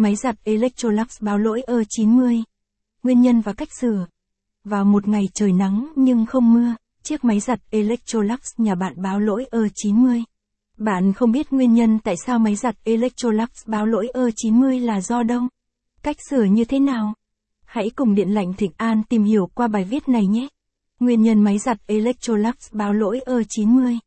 Máy giặt Electrolux báo lỗi E90. Nguyên nhân và cách sửa. Vào một ngày trời nắng nhưng không mưa, chiếc máy giặt Electrolux nhà bạn báo lỗi E90. Bạn không biết nguyên nhân tại sao máy giặt Electrolux báo lỗi E90 là do đâu? Cách sửa như thế nào? Hãy cùng Điện lạnh Thịnh An tìm hiểu qua bài viết này nhé. Nguyên nhân máy giặt Electrolux báo lỗi E90.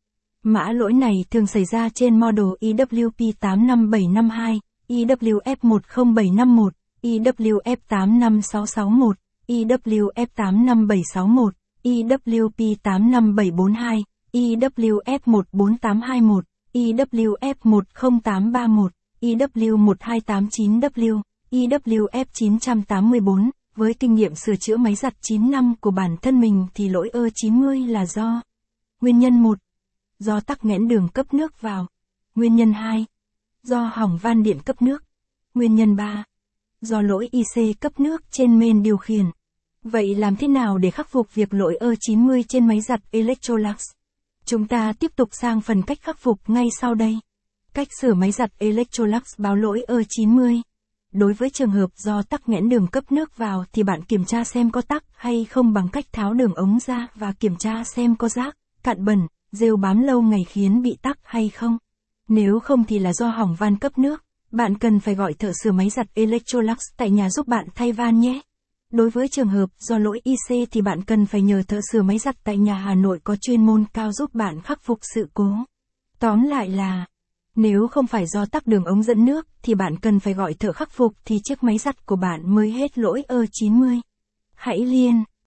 Mã lỗi này thường xảy ra trên model EWP85752, IWF10751, IWF85661, IWF85761, IWP85742, IWF14821, IWF10831, IW 1289W, IWF984 với kinh nghiệm sửa chữa máy giặt 9 năm của bản thân mình thì lỗi E90 là do Nguyên nhân 1. Do tắc nghẽn đường cấp nước vào. Nguyên nhân 2. Do hỏng van điện cấp nước. Nguyên nhân 3. Do lỗi IC cấp nước trên main điều khiển. Vậy làm thế nào để khắc phục việc lỗi E90 trên máy giặt Electrolux? Chúng ta tiếp tục sang phần cách khắc phục ngay sau đây. Cách sửa máy giặt Electrolux báo lỗi E90. Đối với trường hợp do tắc nghẽn đường cấp nước vào thì bạn kiểm tra xem có tắc hay không bằng cách tháo đường ống ra và kiểm tra xem có rác, cặn bẩn, rêu bám lâu ngày khiến bị tắc hay không. Nếu không thì là do hỏng van cấp nước, bạn cần phải gọi thợ sửa máy giặt Electrolux tại nhà giúp bạn thay van nhé. Đối với trường hợp do lỗi IC thì bạn cần phải nhờ thợ sửa máy giặt tại nhà Hà Nội có chuyên môn cao giúp bạn khắc phục sự cố. Tóm lại là, nếu không phải do tắc đường ống dẫn nước thì bạn cần phải gọi thợ khắc phục thì chiếc máy giặt của bạn mới hết lỗi e ơ 90. Hãy liên